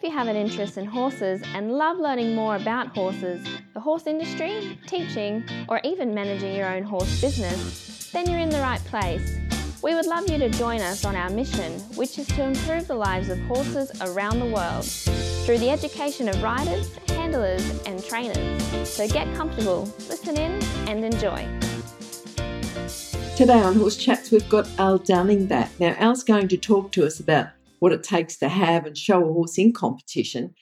if you have an interest in horses and love learning more about horses, the horse industry, teaching, or even managing your own horse business, then you're in the right place. We would love you to join us on our mission, which is to improve the lives of horses around the world through the education of riders, handlers, and trainers. So get comfortable, listen in, and enjoy. Today on Horse Chats, we've got Al Dunning back. Now, Al's going to talk to us about what it takes to have and show a horse in competition.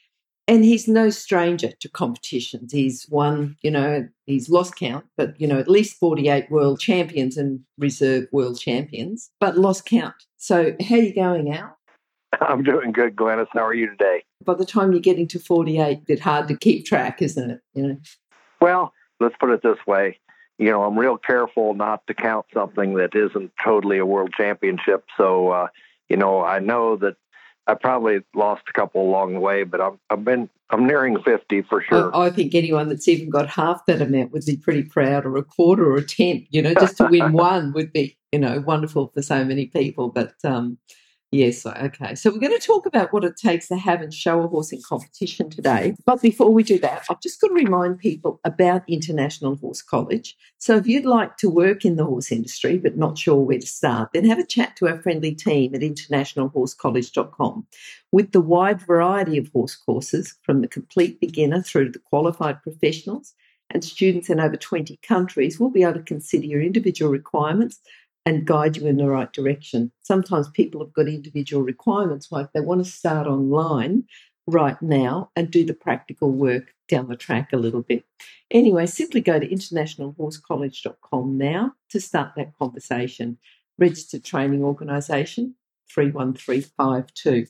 And he's no stranger to competitions. He's won, you know, he's lost count, but, you know, at least 48 world champions and reserve world champions, but lost count. So, how are you going, Al? I'm doing good, Glenys. How are you today? By the time you're getting to 48, it's hard to keep track, isn't it? You know? Well, let's put it this way. You know, I'm real careful not to count something that isn't totally a world championship. So, uh, you know, I know that I probably lost a couple along the way, but I've, I've been I'm nearing fifty for sure. I, I, think anyone that's even got half that amount would be pretty proud, or a quarter, or a tenth. You know, just to win one would be you know wonderful for so many people. But um, Yes, okay. So we're going to talk about what it takes to have and show a horse in competition today. But before we do that, I've just got to remind people about International Horse College. So if you'd like to work in the horse industry but not sure where to start, then have a chat to our friendly team at internationalhorsecollege.com. With the wide variety of horse courses, from the complete beginner through to the qualified professionals, and students in over 20 countries will be able to consider your individual requirements and guide you in the right direction. Sometimes people have got individual requirements, like they want to start online right now and do the practical work down the track a little bit. Anyway, simply go to internationalhorsecollege.com now to start that conversation. Registered training organisation 31352.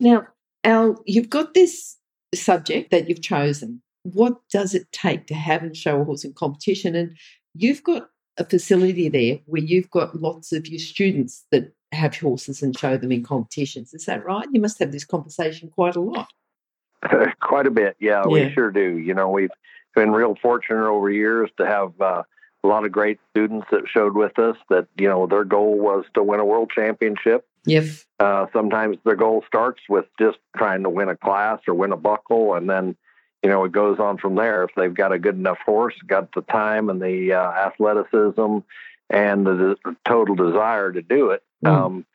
Now, Al, you've got this subject that you've chosen. What does it take to have and show a horse in competition? And you've got a facility there where you've got lots of your students that have horses and show them in competitions. Is that right? You must have this conversation quite a lot. quite a bit, yeah, yeah, we sure do. You know, we've been real fortunate over years to have uh, a lot of great students that showed with us that, you know, their goal was to win a world championship. Yep. Uh, sometimes their goal starts with just trying to win a class or win a buckle, and then you know, it goes on from there. If they've got a good enough horse, got the time and the uh, athleticism and the, the total desire to do it, mm. um,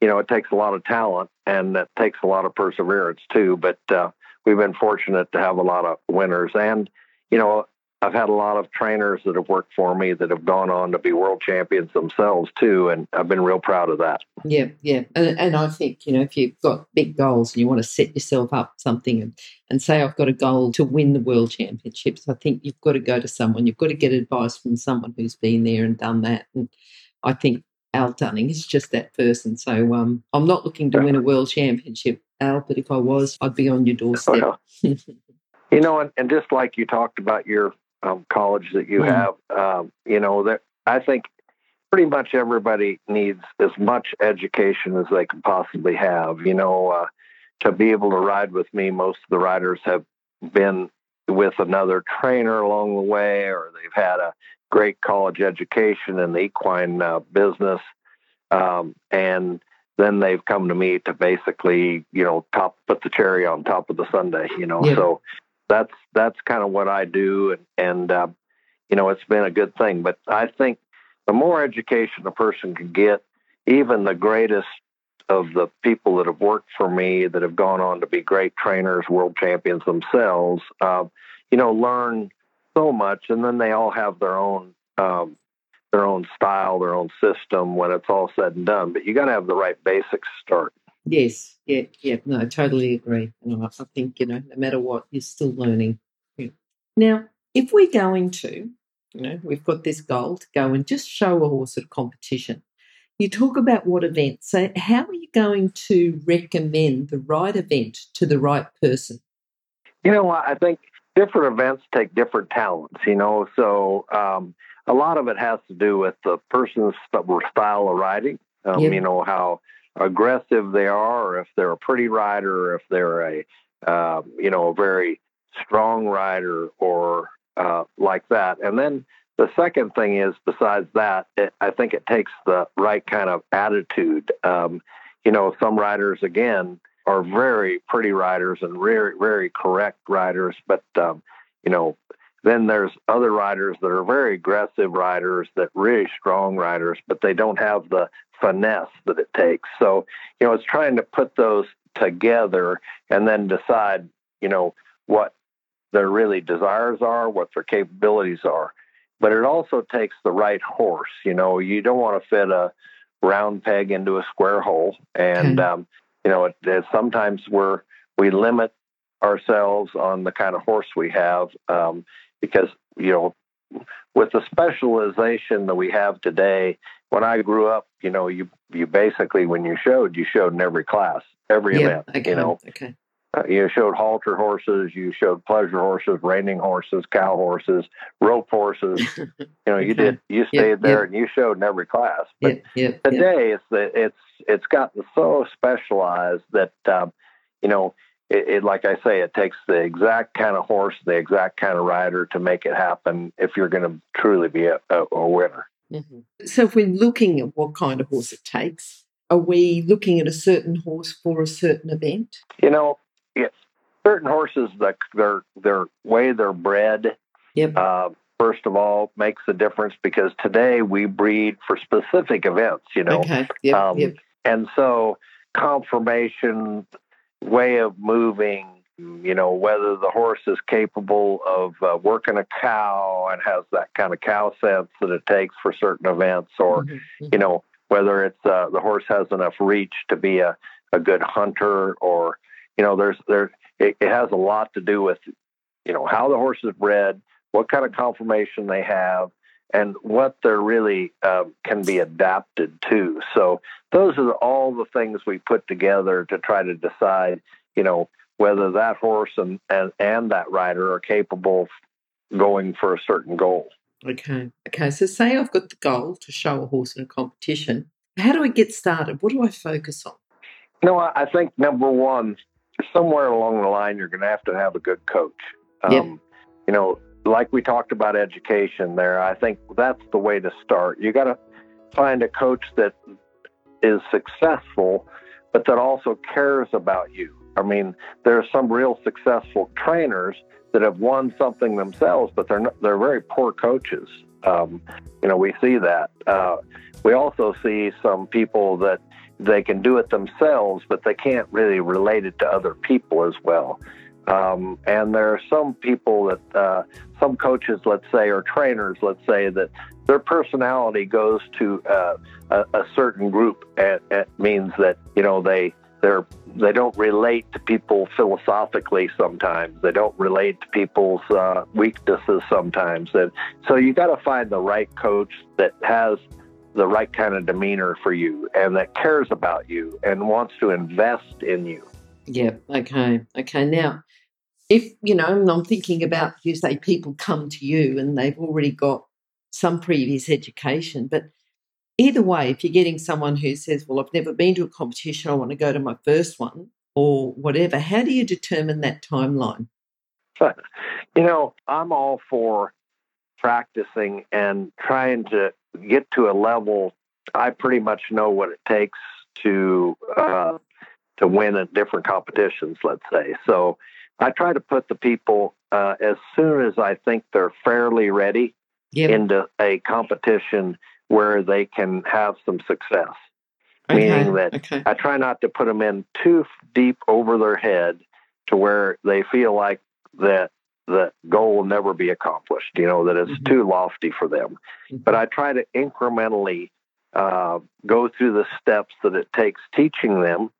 you know, it takes a lot of talent and it takes a lot of perseverance too. But uh, we've been fortunate to have a lot of winners. And, you know, I've had a lot of trainers that have worked for me that have gone on to be world champions themselves too, and I've been real proud of that. Yeah, yeah, and, and I think you know if you've got big goals and you want to set yourself up something and, and say I've got a goal to win the world championships, I think you've got to go to someone. You've got to get advice from someone who's been there and done that. And I think Al Dunning is just that person. So um, I'm not looking to win a world championship, Al, but if I was, I'd be on your doorstep. Well, you know, and, and just like you talked about your um, college that you mm-hmm. have. Um, you know, that I think pretty much everybody needs as much education as they can possibly have. You know, uh, to be able to ride with me, most of the riders have been with another trainer along the way, or they've had a great college education in the equine uh, business, um, and then they've come to me to basically, you know, top put the cherry on top of the sundae. You know, yeah. so that's that's kind of what I do, and, and uh, you know it's been a good thing. But I think the more education a person can get, even the greatest of the people that have worked for me that have gone on to be great trainers, world champions themselves, uh, you know, learn so much, and then they all have their own um, their own style, their own system when it's all said and done. But you got to have the right basics start. Yes, yeah, yeah. No, I totally agree. And I think, you know, no matter what, you're still learning. Yeah. Now, if we're going to, you know, we've got this goal to go and just show a horse at a competition. You talk about what events. So, how are you going to recommend the right event to the right person? You know, I think different events take different talents, you know, so um, a lot of it has to do with the person's style of riding. Um, yep. You know, how aggressive they are, or if they're a pretty rider, or if they're a uh, you know a very strong rider, or uh, like that. And then the second thing is, besides that, it, I think it takes the right kind of attitude. Um, you know, some riders again are very pretty riders and very very correct riders, but um, you know then there's other riders that are very aggressive riders, that really strong riders, but they don't have the finesse that it takes. So, you know, it's trying to put those together and then decide, you know, what their really desires are, what their capabilities are. But it also takes the right horse. You know, you don't want to fit a round peg into a square hole. And, mm-hmm. um, you know, it, it, sometimes we're, we limit ourselves on the kind of horse we have. Um, because you know with the specialization that we have today when i grew up you know you you basically when you showed you showed in every class every yeah, event okay, you know. Okay uh, you showed halter horses you showed pleasure horses reining horses cow horses rope horses. You know you did you stayed there and you showed in every class but today it's the, it's it's gotten so specialized that um, you know it, it, like I say, it takes the exact kind of horse, the exact kind of rider to make it happen if you're going to truly be a, a, a winner. Mm-hmm. So, if we're looking at what kind of horse it takes, are we looking at a certain horse for a certain event? You know, certain horses, the, their their way they're bred, yep. uh, first of all, makes a difference because today we breed for specific events. You know, okay. yep. Um, yep. and so conformation, way of moving, you know, whether the horse is capable of uh, working a cow and has that kind of cow sense that it takes for certain events, or, mm-hmm. mm-hmm. you know, whether it's uh, the horse has enough reach to be a, a good hunter, or, you know, there's there it, it has a lot to do with, you know, how the horse is bred, what kind of conformation they have, and what they're really uh, can be adapted to. So those are all the things we put together to try to decide, you know, whether that horse and, and, and that rider are capable of going for a certain goal. Okay. Okay. So say I've got the goal to show a horse in a competition. How do I get started? What do I focus on? no, I think number one, somewhere along the line, you're going to have to have a good coach. Um, yep. You know, like we talked about education there, I think that's the way to start. You got to find a coach that is successful, but that also cares about you. I mean, there are some real successful trainers that have won something themselves, but they're not, they're very poor coaches. Um, you know, we see that. Uh, we also see some people that they can do it themselves, but they can't really relate it to other people as well. Um, and there are some people that, uh, some coaches, let's say, or trainers, let's say, that their personality goes to uh, a, a, certain group. And it means that you know they they're they don't relate to people philosophically. Sometimes they don't relate to people's uh, weaknesses. Sometimes, and so you got to find the right coach that has the right kind of demeanor for you and that cares about you and wants to invest in you. Yeah. Okay. Okay. Now, if you know, I'm thinking about you say people come to you and they've already got some previous education, but either way, if you're getting someone who says, "Well, I've never been to a competition, I want to go to my first one," or whatever, how do you determine that timeline? You know, I'm all for practicing and trying to get to a level. I pretty much know what it takes to uh, to win at different competitions. Let's say so. I try to put the people uh, as soon as I think they're fairly ready yep. into a competition where they can have some success. Okay. Meaning that okay. I try not to put them in too deep over their head to where they feel like that the goal will never be accomplished, you know, that it's mm-hmm. too lofty for them. Mm-hmm. But I try to incrementally uh, go through the steps that it takes teaching them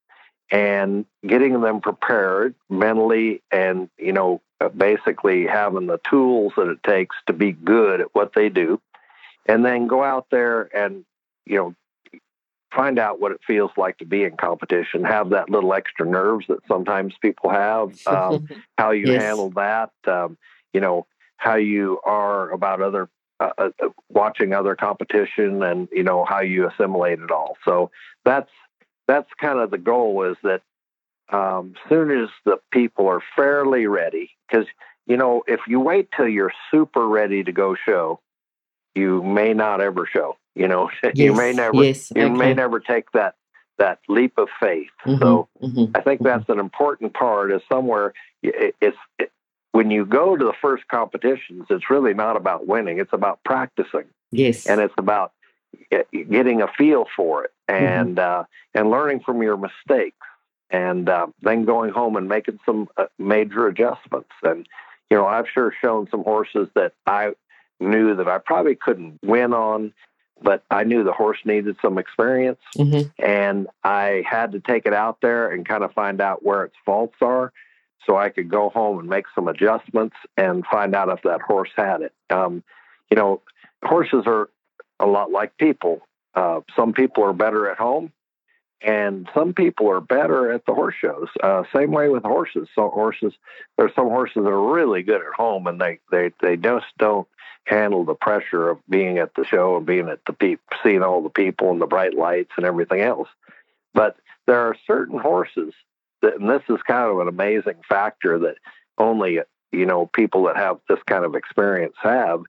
and getting them prepared mentally and, you know, basically having the tools that it takes to be good at what they do. And then go out there and, you know, find out what it feels like to be in competition, have that little extra nerves that sometimes people have, um, how you yes. handle that, um, you know, how you are about other uh, uh, watching other competition and you know how you assimilate it all so that's that's kind of the goal is that um, soon as the people are fairly ready, because you know if you wait till you're super ready to go show, you may not ever show. You know, yes, you may never yes, you okay. may never take that that leap of faith. Mhm, So mhm. I think that's an important part. Is somewhere it, it's it, when you go to the first competitions, it's really not about winning. It's about practicing, yes, and it's about getting a feel for it Mm-hmm. and uh, and learning from your mistakes, and uh, then going home and making some uh, major adjustments. And you know, I've sure shown some horses that I knew that I probably couldn't win on, but I knew the horse needed some experience Mhm. and I had to take it out there and kind of find out where its faults are so I could go home and make some adjustments and find out if that horse had it. Um, you know, horses are a lot like people. Uh, some people are better at home, and some people are better at the horse shows. Uh, same way with horses. So horses, there's some horses that are really good at home, and they they they just don't handle the pressure of being at the show and being at the pe- seeing all the people and the bright lights and everything else. But there are certain horses that, and this is kind of an amazing factor that only you know people that have this kind of experience have.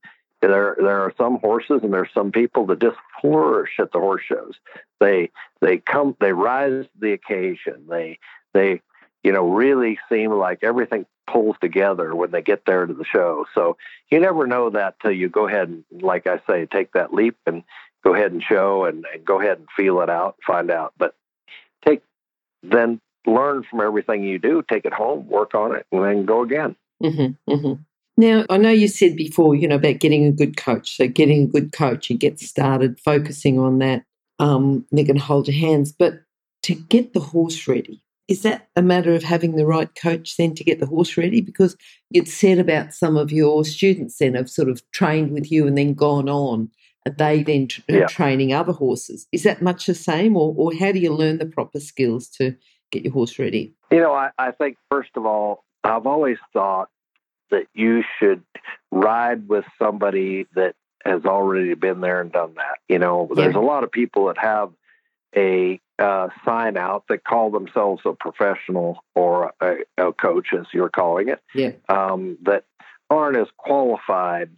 There, there are some horses and there's some people that just flourish at the horse shows. They, they come, they rise to the occasion. They, they, you know, really seem like everything pulls together when they get there to the show. So you never know that till you go ahead and, like I say, take that leap and go ahead and show and, and go ahead and feel it out, find out. But take, then learn from everything you do, take it home, work on it, and then go again. Mhm, mhm. Now, I know you said before, you know, about getting a good coach. So, getting a good coach, you get started focusing on that. Um, they're going to hold your hands. But to get the horse ready, is that a matter of having the right coach then to get the horse ready? Because you'd said about some of your students then have sort of trained with you and then gone on. Are they then tr- Yeah. training other horses? Is that much the same, or, or how do you learn the proper skills to get your horse ready? You know, I, I think, first of all, I've always thought that you should ride with somebody that has already been there and done that. You know, there's a lot of people that have a uh, sign out that call themselves a professional or a, a coach, as you're calling it, Yeah. um, that aren't as qualified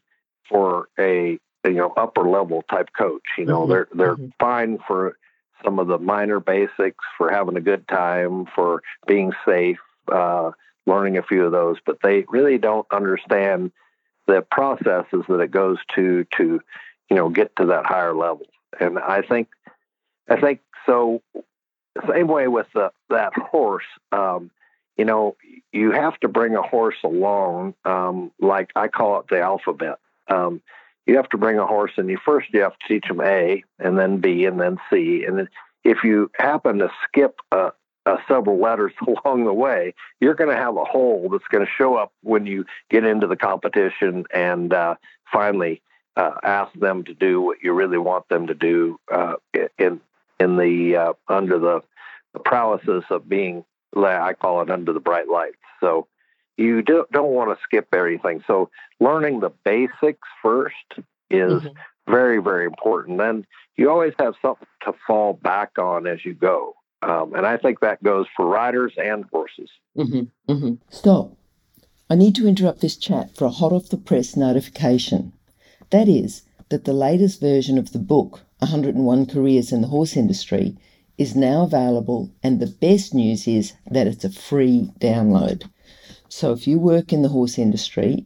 for a you know upper level type coach. You know, Mhm, they're they're mhm. fine for some of the minor basics, for having a good time, for being safe, uh, learning a few of those, but they really don't understand the processes that it goes to to you know get to that higher level. And I think I think so. Same way with the, that horse. Um, you know, you have to bring a horse along, um, like I call it the alphabet. Um, you have to bring a horse, and you first you have to teach them A, and then B, and then C, and then if you happen to skip uh, uh, several letters along the way, you're going to have a hole that's going to show up when you get into the competition and uh, finally uh, ask them to do what you really want them to do uh, in in the uh, under the, the of being I call it under the bright lights. So you do, don't want to skip everything. So learning the basics first is Mhm. very very important. Then you always have something to fall back on as you go. Um, and I think that goes for riders and horses. Mhm, mhm. Stop. I need to interrupt this chat for a hot off the press notification. That is, that the latest version of the book, 101 Careers in the Horse Industry, is now available, and the best news is that it's a free download. So if you work in the horse industry,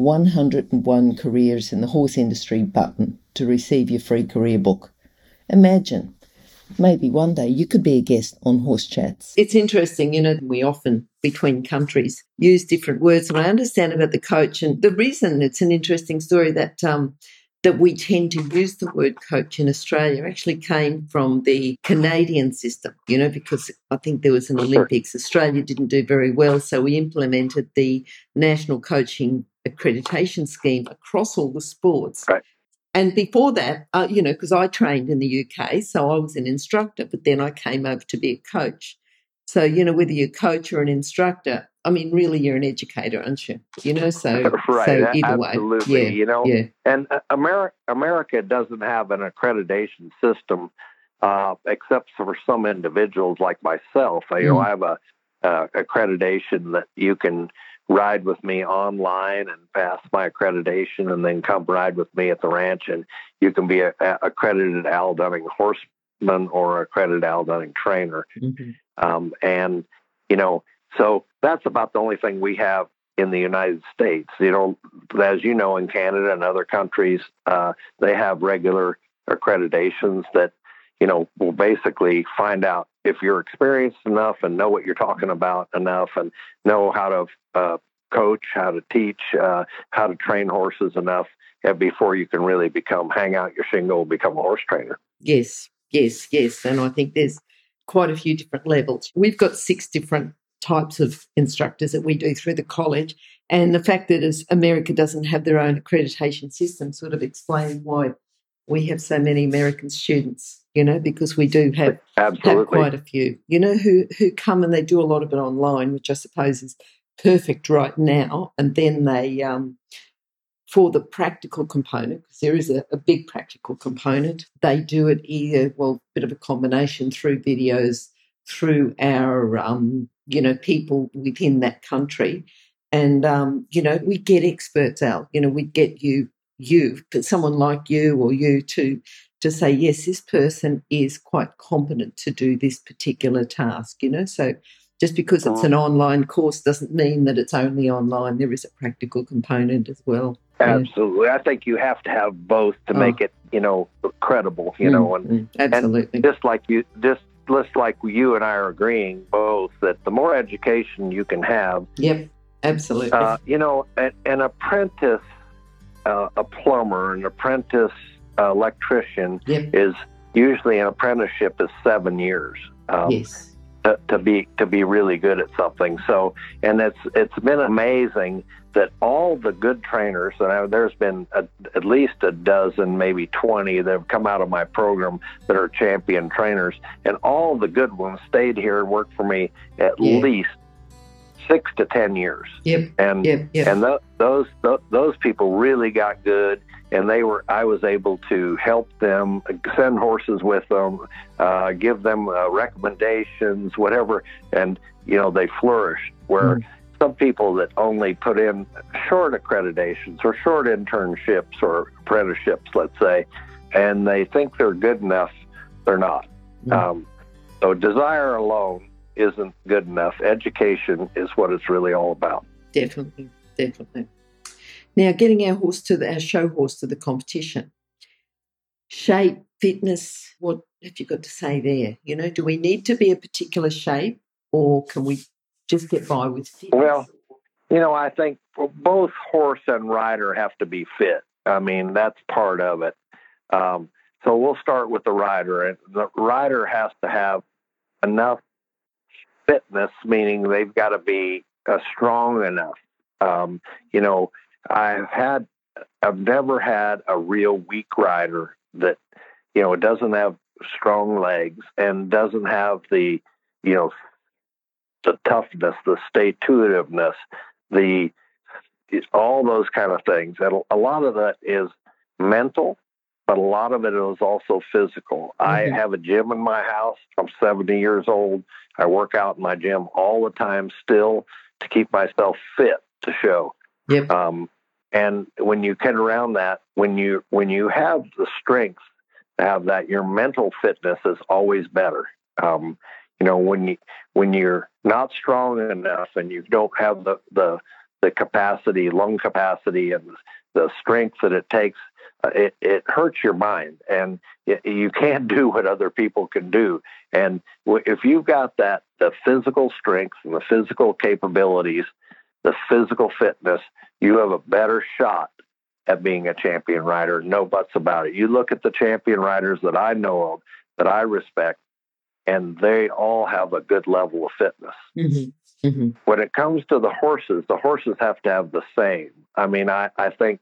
101 Careers in the Horse Industry button to receive your free career book. Imagine, maybe one day you could be a guest on Horse Chats. It's interesting, you know, we often between countries use different words. And I understand about the coach, and the reason it's an interesting story that um, that we tend to use the word coach in Australia actually came from the Canadian system, you know, because I think there was an Olympics. Australia didn't do very well, so we implemented the national coaching accreditation scheme across all the sports. Right. And before that, uh, you know, because I trained in the UK, so I was an instructor, but then I came over to be a coach. So, you know, whether you're a coach or an instructor, I mean, really, you're an educator, aren't you? You know, so, right, so either absolutely. way. Yeah, you know, yeah. and uh, America, America doesn't have an accreditation system uh, except for some individuals like myself. You know, Mm. I have a uh, accreditation that you can ride with me online and pass my accreditation, and then come ride with me at the ranch, and you can be a, a accredited Al Dunning horseman or accredited Al Dunning trainer. Mhm. Um, and, you know, so that's about the only thing we have in the United States. You know, as you know, in Canada and other countries, uh, they have regular accreditations that, you know, will basically find out if you're experienced enough and know what you're talking about enough and know how to uh, coach, how to teach, uh, how to train horses enough uh, before you can really become, hang out your shingle, become a horse trainer. Yes, yes, yes. And I think there's quite a few different levels. We've got six different types of instructors that we do through the college. And the fact that as America doesn't have their own accreditation system sort of explains why we have so many American students, you know, because we do have, have quite a few, you know, who, who come and they do a lot of it online, which I suppose is perfect right now. And then they, um, for the practical component, because there is a, a big practical component, they do it either, well, a bit of a combination through videos, through our, um, you know, people within that country. And, um, you know, we get experts out, you know, we get you, you, someone like you or you to, to say, yes, this person is quite competent to do this particular task, you know, so just because it's an online course doesn't mean that it's only online. There is a practical component as well. Yeah. Absolutely. I think you have to have both to Oh. make it, you know, credible, you know, and Mm, mm, absolutely. just like you just just like you and I are agreeing both that the more education you can have, yep, absolutely. uh, you know, an, an apprentice, uh, a plumber, an apprentice electrician yep, is usually an apprenticeship is seven years. Um, yes. to, to be to be really good at something. So, and it's it's been amazing that all the good trainers, and I, there's been a, at least a dozen, maybe twenty, that have come out of my program that are champion trainers, and all the good ones stayed here and worked for me at Yeah. least six to ten years. Yep, And yep, yep. and th- those th- those people really got good and they were i was able to help them send horses with them uh, give them uh, recommendations whatever and you know they flourished where Mm. some people that only put in short accreditations or short internships or apprenticeships let's say and they think they're good enough they're not Mm. um, so desire alone isn't good enough education is what it's really all about Definitely, definitely. Now, getting our horse to the, our show horse to the competition, shape, fitness. What have you got to say there? You know, do we need to be a particular shape, or can we just get by with fitness? Well, You know, I think both horse and rider have to be fit. I mean, that's part of it. Um, so we'll start with the rider, and the rider has to have enough fitness, meaning they've got to be uh, strong enough. Um, you know, I've had, I've never had a real weak rider that, you know, doesn't have strong legs and doesn't have the, you know, the toughness, the stay to the all those kind of things. And a lot of that is mental, but a lot of it is also physical. I Mhm. have a gym in my house. I'm 70 years old. I work out in my gym all the time still to keep myself fit to show. Yep. Um, and when you get around that, when you when you have the strength to have that, your mental fitness is always better. Um, you know, when you when you're not strong enough and you don't have the the the capacity, lung capacity, and the strength that it takes, uh, it it hurts your mind, and y you can't do what other people can do. And w- if you've got that the physical strength and the physical capabilities, the physical fitness, you have a better shot at being a champion rider. No buts about it. You look at the champion riders that I know of, that I respect, and they all have a good level of fitness. hmm hmm When it comes to the horses, the horses have to have the same. I mean, I, I think,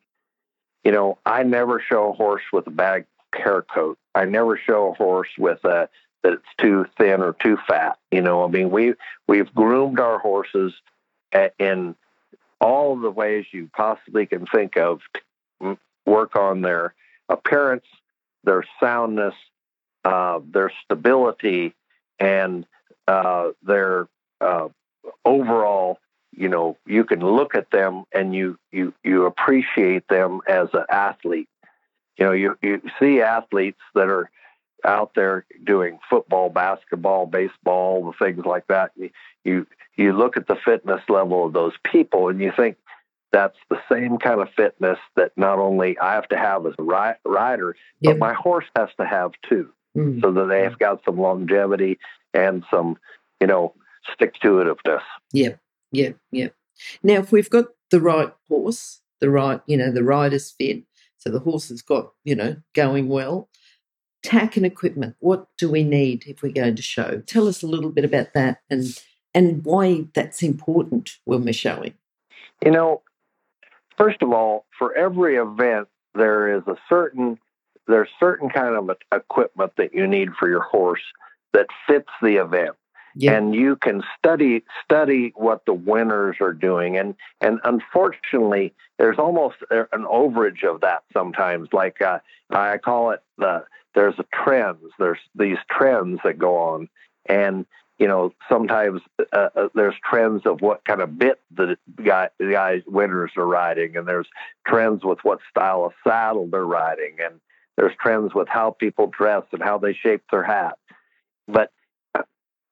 you know, I never show a horse with a bad hair coat. I never show a horse with a that it's too thin or too fat. You know, I mean, we we've groomed our horses in all the ways you possibly can think of work on their appearance, their soundness, uh, their stability, and uh, their uh, overall. You know, you can look at them and you you you appreciate them as an athlete. You know, you you see athletes that are out there doing football, basketball, baseball, the things like that. You you look at the fitness level of those people and you think that's the same kind of fitness that not only I have to have as a ri- rider, yep. but my horse has to have too, mm. so that they've got some longevity and some, you know, stick to itiveness. Yep, yep, yep. Now, if we've got the right horse, the right, you know, the rider's fit, so the horse has got, you know, going well, tack and equipment. What do we need if we're going to show? Tell us a little bit about that and and why that's important we're showing. You know, first of all, for every event, there is a certain there's certain kind of equipment that you need for your horse that fits the event. Yep. And you can study study what the winners are doing, and and unfortunately, there's almost an overage of that sometimes. Like uh, I call it the there's a trends. There's these trends that go on, and you know sometimes uh, uh, there's trends of what kind of bit the guy the guys winners are riding, and there's trends with what style of saddle they're riding, and there's trends with how people dress and how they shape their hat. But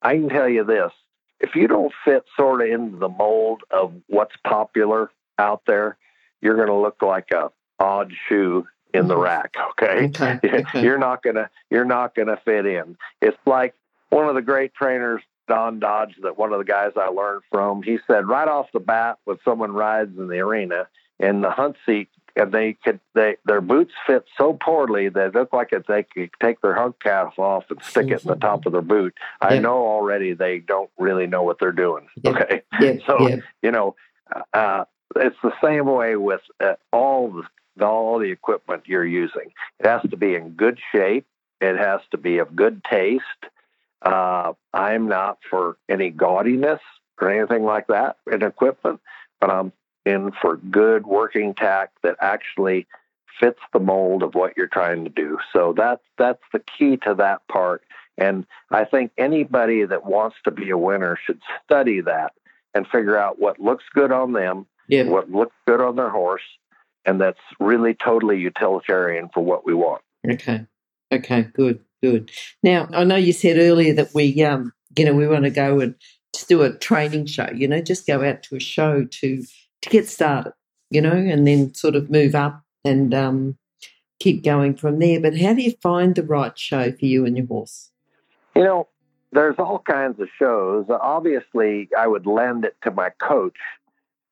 I can tell you this: if you don't fit sort of into the mold of what's popular out there, you're going to look like a odd shoe in the mm-hmm. rack. Okay, okay. okay. you're not gonna you're not gonna fit in. It's like one of the great trainers, Don Dodge, that one of the guys I learned from. He said right off the bat, when someone rides in the arena in the hunt seat, and they could they their boots fit so poorly they look like if they could take their hunk calf off and stick it in the top of their boot. I yeah. know already they don't really know what they're doing. Yeah. Okay, yeah. so you know. Uh, it's the same way with uh, all the all the equipment you're using. It has to be in good shape. It has to be of good taste. Uh, I'm not for any gaudiness or anything like that in equipment, but I'm in for good working tack that actually fits the mold of what you're trying to do. So that's that's the key to that part. And I think anybody that wants to be a winner should study that and figure out what looks good on them, yeah. what looks good on their horse, and that's really totally utilitarian for what we want. Okay. Okay, good, good. Now, I know you said earlier that we, um, you know, we want to go and just do a training show. You know, just go out to a show to to get started. You know, and then sort of move up and um, keep going from there. But how do you find the right show for you and your horse? You know, there's all kinds of shows. Obviously, I would lend it to my coach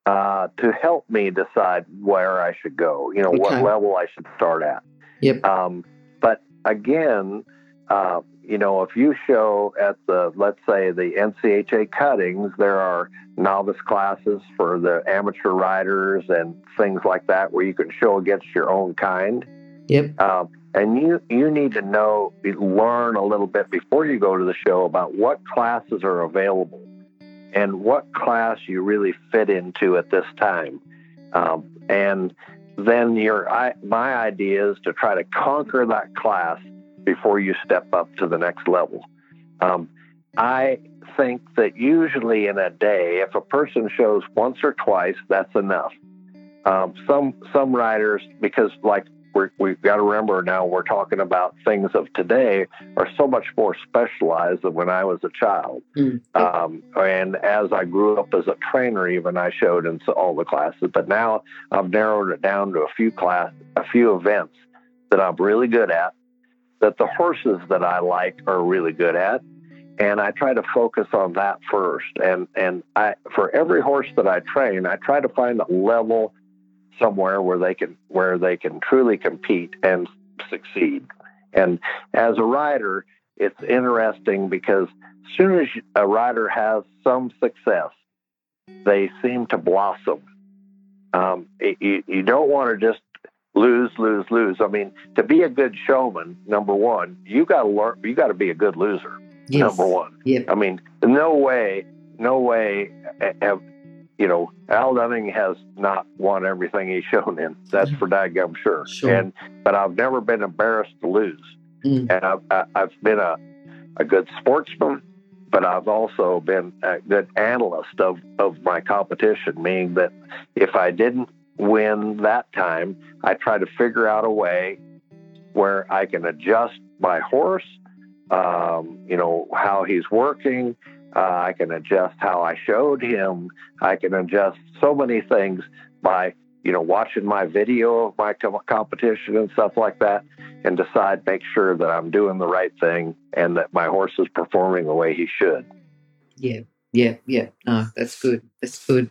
uh, to help me decide where I should go, you know, okay. what level I should start at. Yep. Um, but again, uh, you know, if you show at the, let's say, the NCHA cuttings, there are novice classes for the amateur riders and things like that where you can show against your own kind. Yep. Um, and you you need to know, learn a little bit before you go to the show about what classes are available and what class you really fit into at this time. Um, and then your I, my idea is to try to conquer that class before you step up to the next level. Um, I think that usually in a day, if a person shows once or twice, that's enough. Um, some some riders, because like we're, we've got to remember now we're talking about things of today are so much more specialized than when I was a child. Mm. Um, and as I grew up as a trainer, even I showed in all the classes. But now I've narrowed it down to a few class, a few events that I'm really good at, that the horses that I like are really good at. And I try to focus on that first. And and I for every horse that I train, I try to find a level somewhere where they can where they can truly compete and succeed. And as a rider, it's interesting because as soon as a rider has some success, they seem to blossom. Um, you, you don't want to just lose, lose, lose. I mean, to be a good showman, number one, you got to learn. You got to be a good loser. Yes. Number one. Yep. I mean, no way, no way have you know, Al Dunning has not won everything he's shown in. That's for daggum sure. Sure. And but I've never been embarrassed to lose, Mm. and I've I- I've been a a good sportsman, but I've also been a good analyst of of my competition. Meaning that if I didn't win that time, I try to figure out a way where I can adjust my horse. Um, you know how he's working. Uh, I can adjust how I showed him. I can adjust so many things by, you know, watching my video of my com- competition and stuff like that and decide, make sure that I'm doing the right thing and that my horse is performing the way he should. Yeah, yeah, yeah. No, that's good. That's good.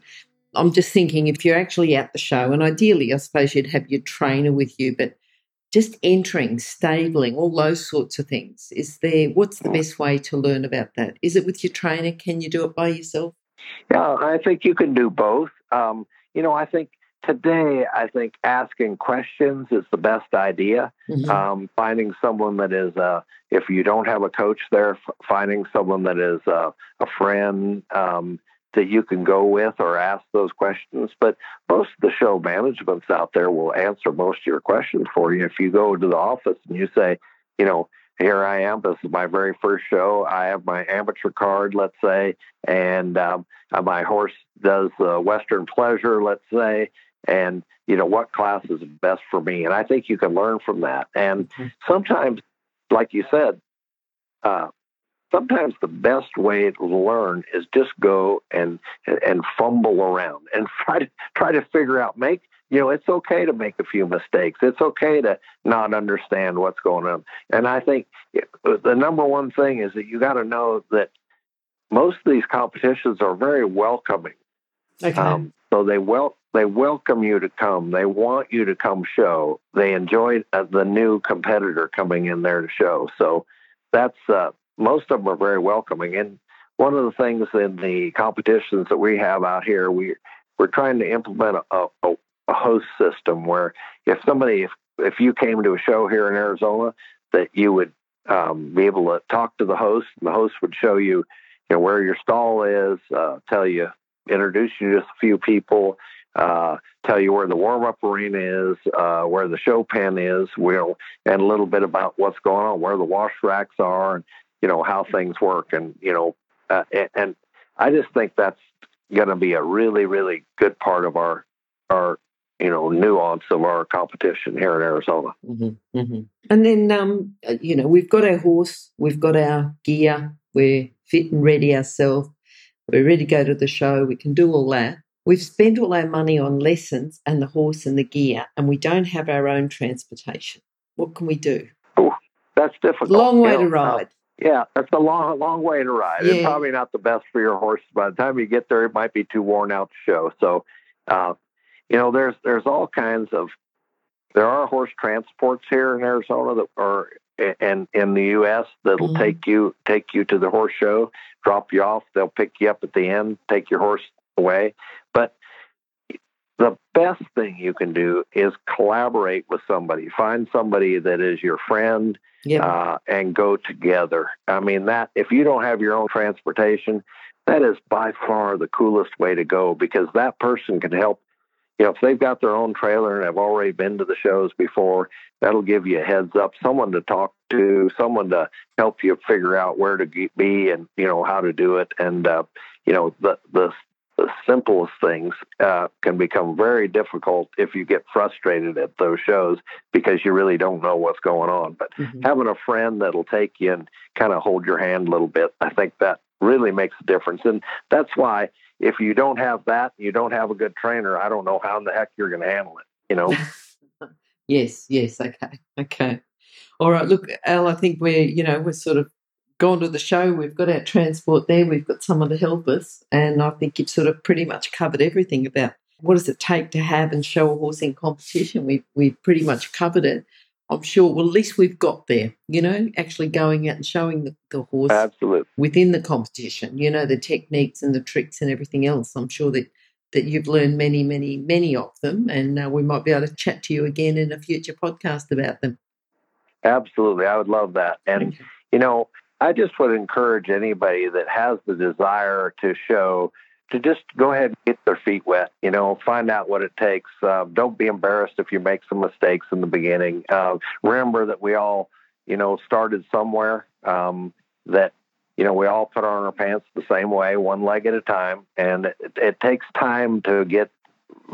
I'm just thinking if you're actually at the show, and ideally, I suppose you'd have your trainer with you, but just entering, stabling, all those sorts of things. Is there, what's the best way to learn about that? Is it with your trainer? Can you do it by yourself? Yeah, I think you can do both. Um, you know, I think today, I think asking questions is the best idea. Mhm. um, finding someone that is uh, if you don't have a coach there f- finding someone that is uh, a friend um, that you can go with or ask those questions. But most of the show managements out there will answer most of your questions for you. If you go to the office and you say you know here i am. This is my very first show. I have my amateur card let's say and um, uh, my horse does uh, western pleasure let's say and you know what class is best for me? And i think you can learn from that. And Mhm. sometimes like you said uh, sometimes the best way to learn is just go and and fumble around and try to try to figure out make you know it's okay to make a few mistakes it's okay to not understand what's going on and i think the number one thing is that you got to know that most of these competitions are very welcoming Okay. um, so they wel- they welcome you to come. They want you to come show. They enjoy uh, the new competitor coming in there to show. So that's uh, most of them are very welcoming. And one of the things in the competitions that we have out here, we we're trying to implement a, a, a host system where if somebody if if you came to a show here in Arizona, that you would um, be able to talk to the host, and the host would show you, you know, where your stall is, uh, tell you introduce you to just a few people, uh, tell you where the warm up arena is, uh, where the show pen is, know, and a little bit about what's going on, where the wash racks are, and you know how things work, and you know, uh, and, and I just think that's going to be a really, really good part of our our you know nuance of our competition here in Arizona. hmm hmm And then, um, uh, you know, we've got our horse, we've got our gear, we're fit and ready ourselves, we're ready to go to the show, we can do all that. We've spent all our money on lessons and the horse and the gear, and we don't have our own transportation. What can we do? That's difficult. Long way You to know, uh, ride. Yeah, that's a long, long way to ride. Yeah. probably not the best for your horse. By the time you get there, it might be too worn out to show. So, uh, you know, there's there's all kinds of there are horse transports here in Arizona that are and in the U.S. that'll Mhm. take you take you to the horse show, drop you off. They'll pick you up at the end, take your horse away. But the best thing you can do is collaborate with somebody. Find somebody that is your friend Yeah. uh, and go together. I mean, that if you don't have your own transportation, that is by far the coolest way to go because that person can help. You know, if they've got their own trailer and have already been to the shows before, that'll give you a heads up, someone to talk to, someone to help you figure out where to be and you know how to do it. And uh, you know, the the the simplest things uh, can become very difficult if you get frustrated at those shows because you really don't know what's going on. But Mhm. having a friend that'll take you and kind of hold your hand a little bit, I think that really makes a difference. And that's why if you don't have that, you don't have a good trainer, I don't know how in the heck you're going to handle it, you know? Yes, yes, okay, okay. All right, look, Al, I think we're, you know, we're sort of gone to the show. We've got our transport there. We've got someone to help us. And I think you've sort of pretty much covered everything about what does it take to have and show a horse in competition. We've, we've pretty much covered it. I'm sure, well, at least we've got there, you know, actually going out and showing the, the horse Absolutely. within the competition, you know, the techniques and the tricks and everything else. I'm sure that that you've learned many, many, many of them, and uh, we might be able to chat to you again in a future podcast about them. Absolutely, I would love that. And you know, I just would encourage anybody that has the desire to show to just go ahead and get their feet wet. You know, find out what it takes. Uh, don't be embarrassed if you make some mistakes in the beginning. Uh, remember that we all, you know, started somewhere. Um, that you know we all put on our pants the same way, one leg at a time, and it, it takes time to get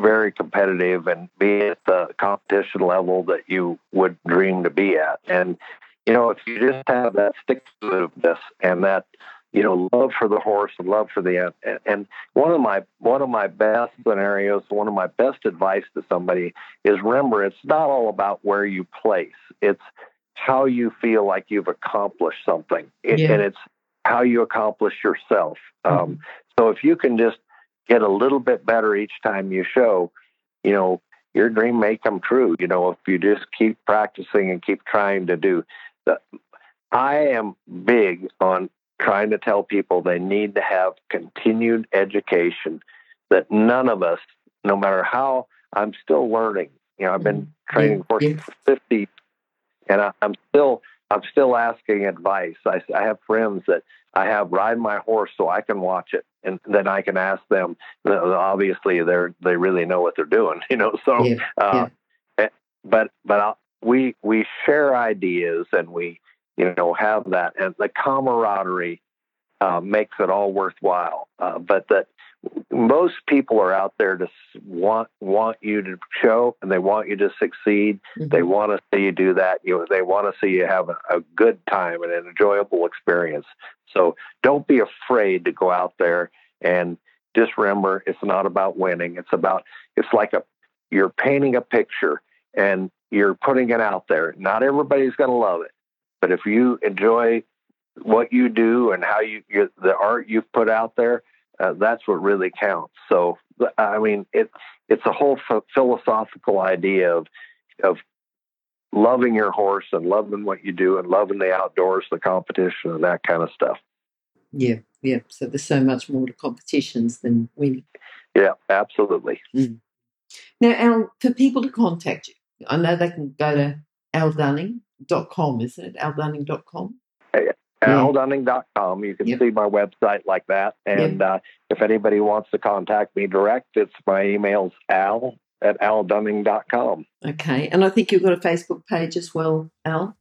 very competitive and be at the competition level that you would dream to be at. And you know, if you just have that stick to itiveness and that you know, love for the horse and love for the and one of my one of my best scenarios, one of my best advice to somebody is remember it's not all about where you place. It's how you feel like you've accomplished something. It, yeah. And it's how you accomplish yourself. Um, mm-hmm. Um, so if you can just get a little bit better each time you show, you know, your dream may come true. You know, if you just keep practicing and keep trying to do. I am big on trying to tell people they need to have continued education that none of us, no matter how I'm still learning. You know, I've been mm-hmm. training for 50 and I, am still I'm still asking advice. I, I have friends that I have ride my horse so I can watch it, and then I can ask them. Obviously, they're they really know what they're doing, you know. So, yeah, uh, yeah. But but I'll, we we share ideas and we you know, have that. And the camaraderie uh, makes it all worthwhile. Uh, but that most people are out there to want want you to show, and they want you to succeed. Mm-hmm. They want to see you do that. You know, they want to see you have a, a good time and an enjoyable experience. So don't be afraid to go out there and just remember, it's not about winning. It's about it's like a you're painting a picture and you're putting it out there. Not everybody's going to love it, but if you enjoy what you do and how you the art you've put out there, uh, that's what really counts. So, I mean, it's it's a whole f- philosophical idea of of loving your horse and loving what you do and loving the outdoors, the competition, and that kind of stuff. Yeah, yeah. So there's so much more to competitions than winning. Yeah, absolutely. Mm. Now, Al, for people to contact you, I know they can go to Al Dunning com, isn't it? aldunning.com? Yeah. aldunning.com. You can yep. see my website like that. And yep. uh, if anybody wants to contact me direct, it's my email's al at aldunning.com. Okay. And I think you've got a Facebook page as well, Al?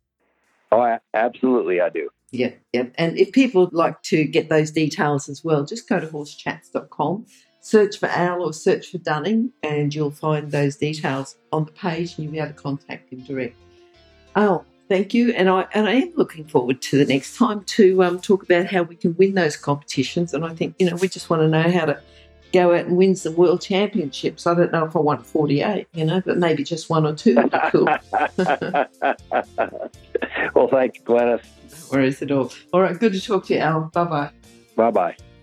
Oh, I, absolutely, I do. Yeah, yeah. And if people would like to get those details as well, just go to horsechats.com, search for Al or search for Dunning, and you'll find those details on the page and you'll be able to contact him direct. Oh, thank you. And I and I am looking forward to the next time to um, talk about how we can win those competitions. And I think you know we just want to know how to go out and win some world championships. I don't know if I want 48, you know, but maybe just one or two would be cool. well, thank you, Glenys. No worries at all. All right, good to talk to you, Al. Bye bye. Bye bye.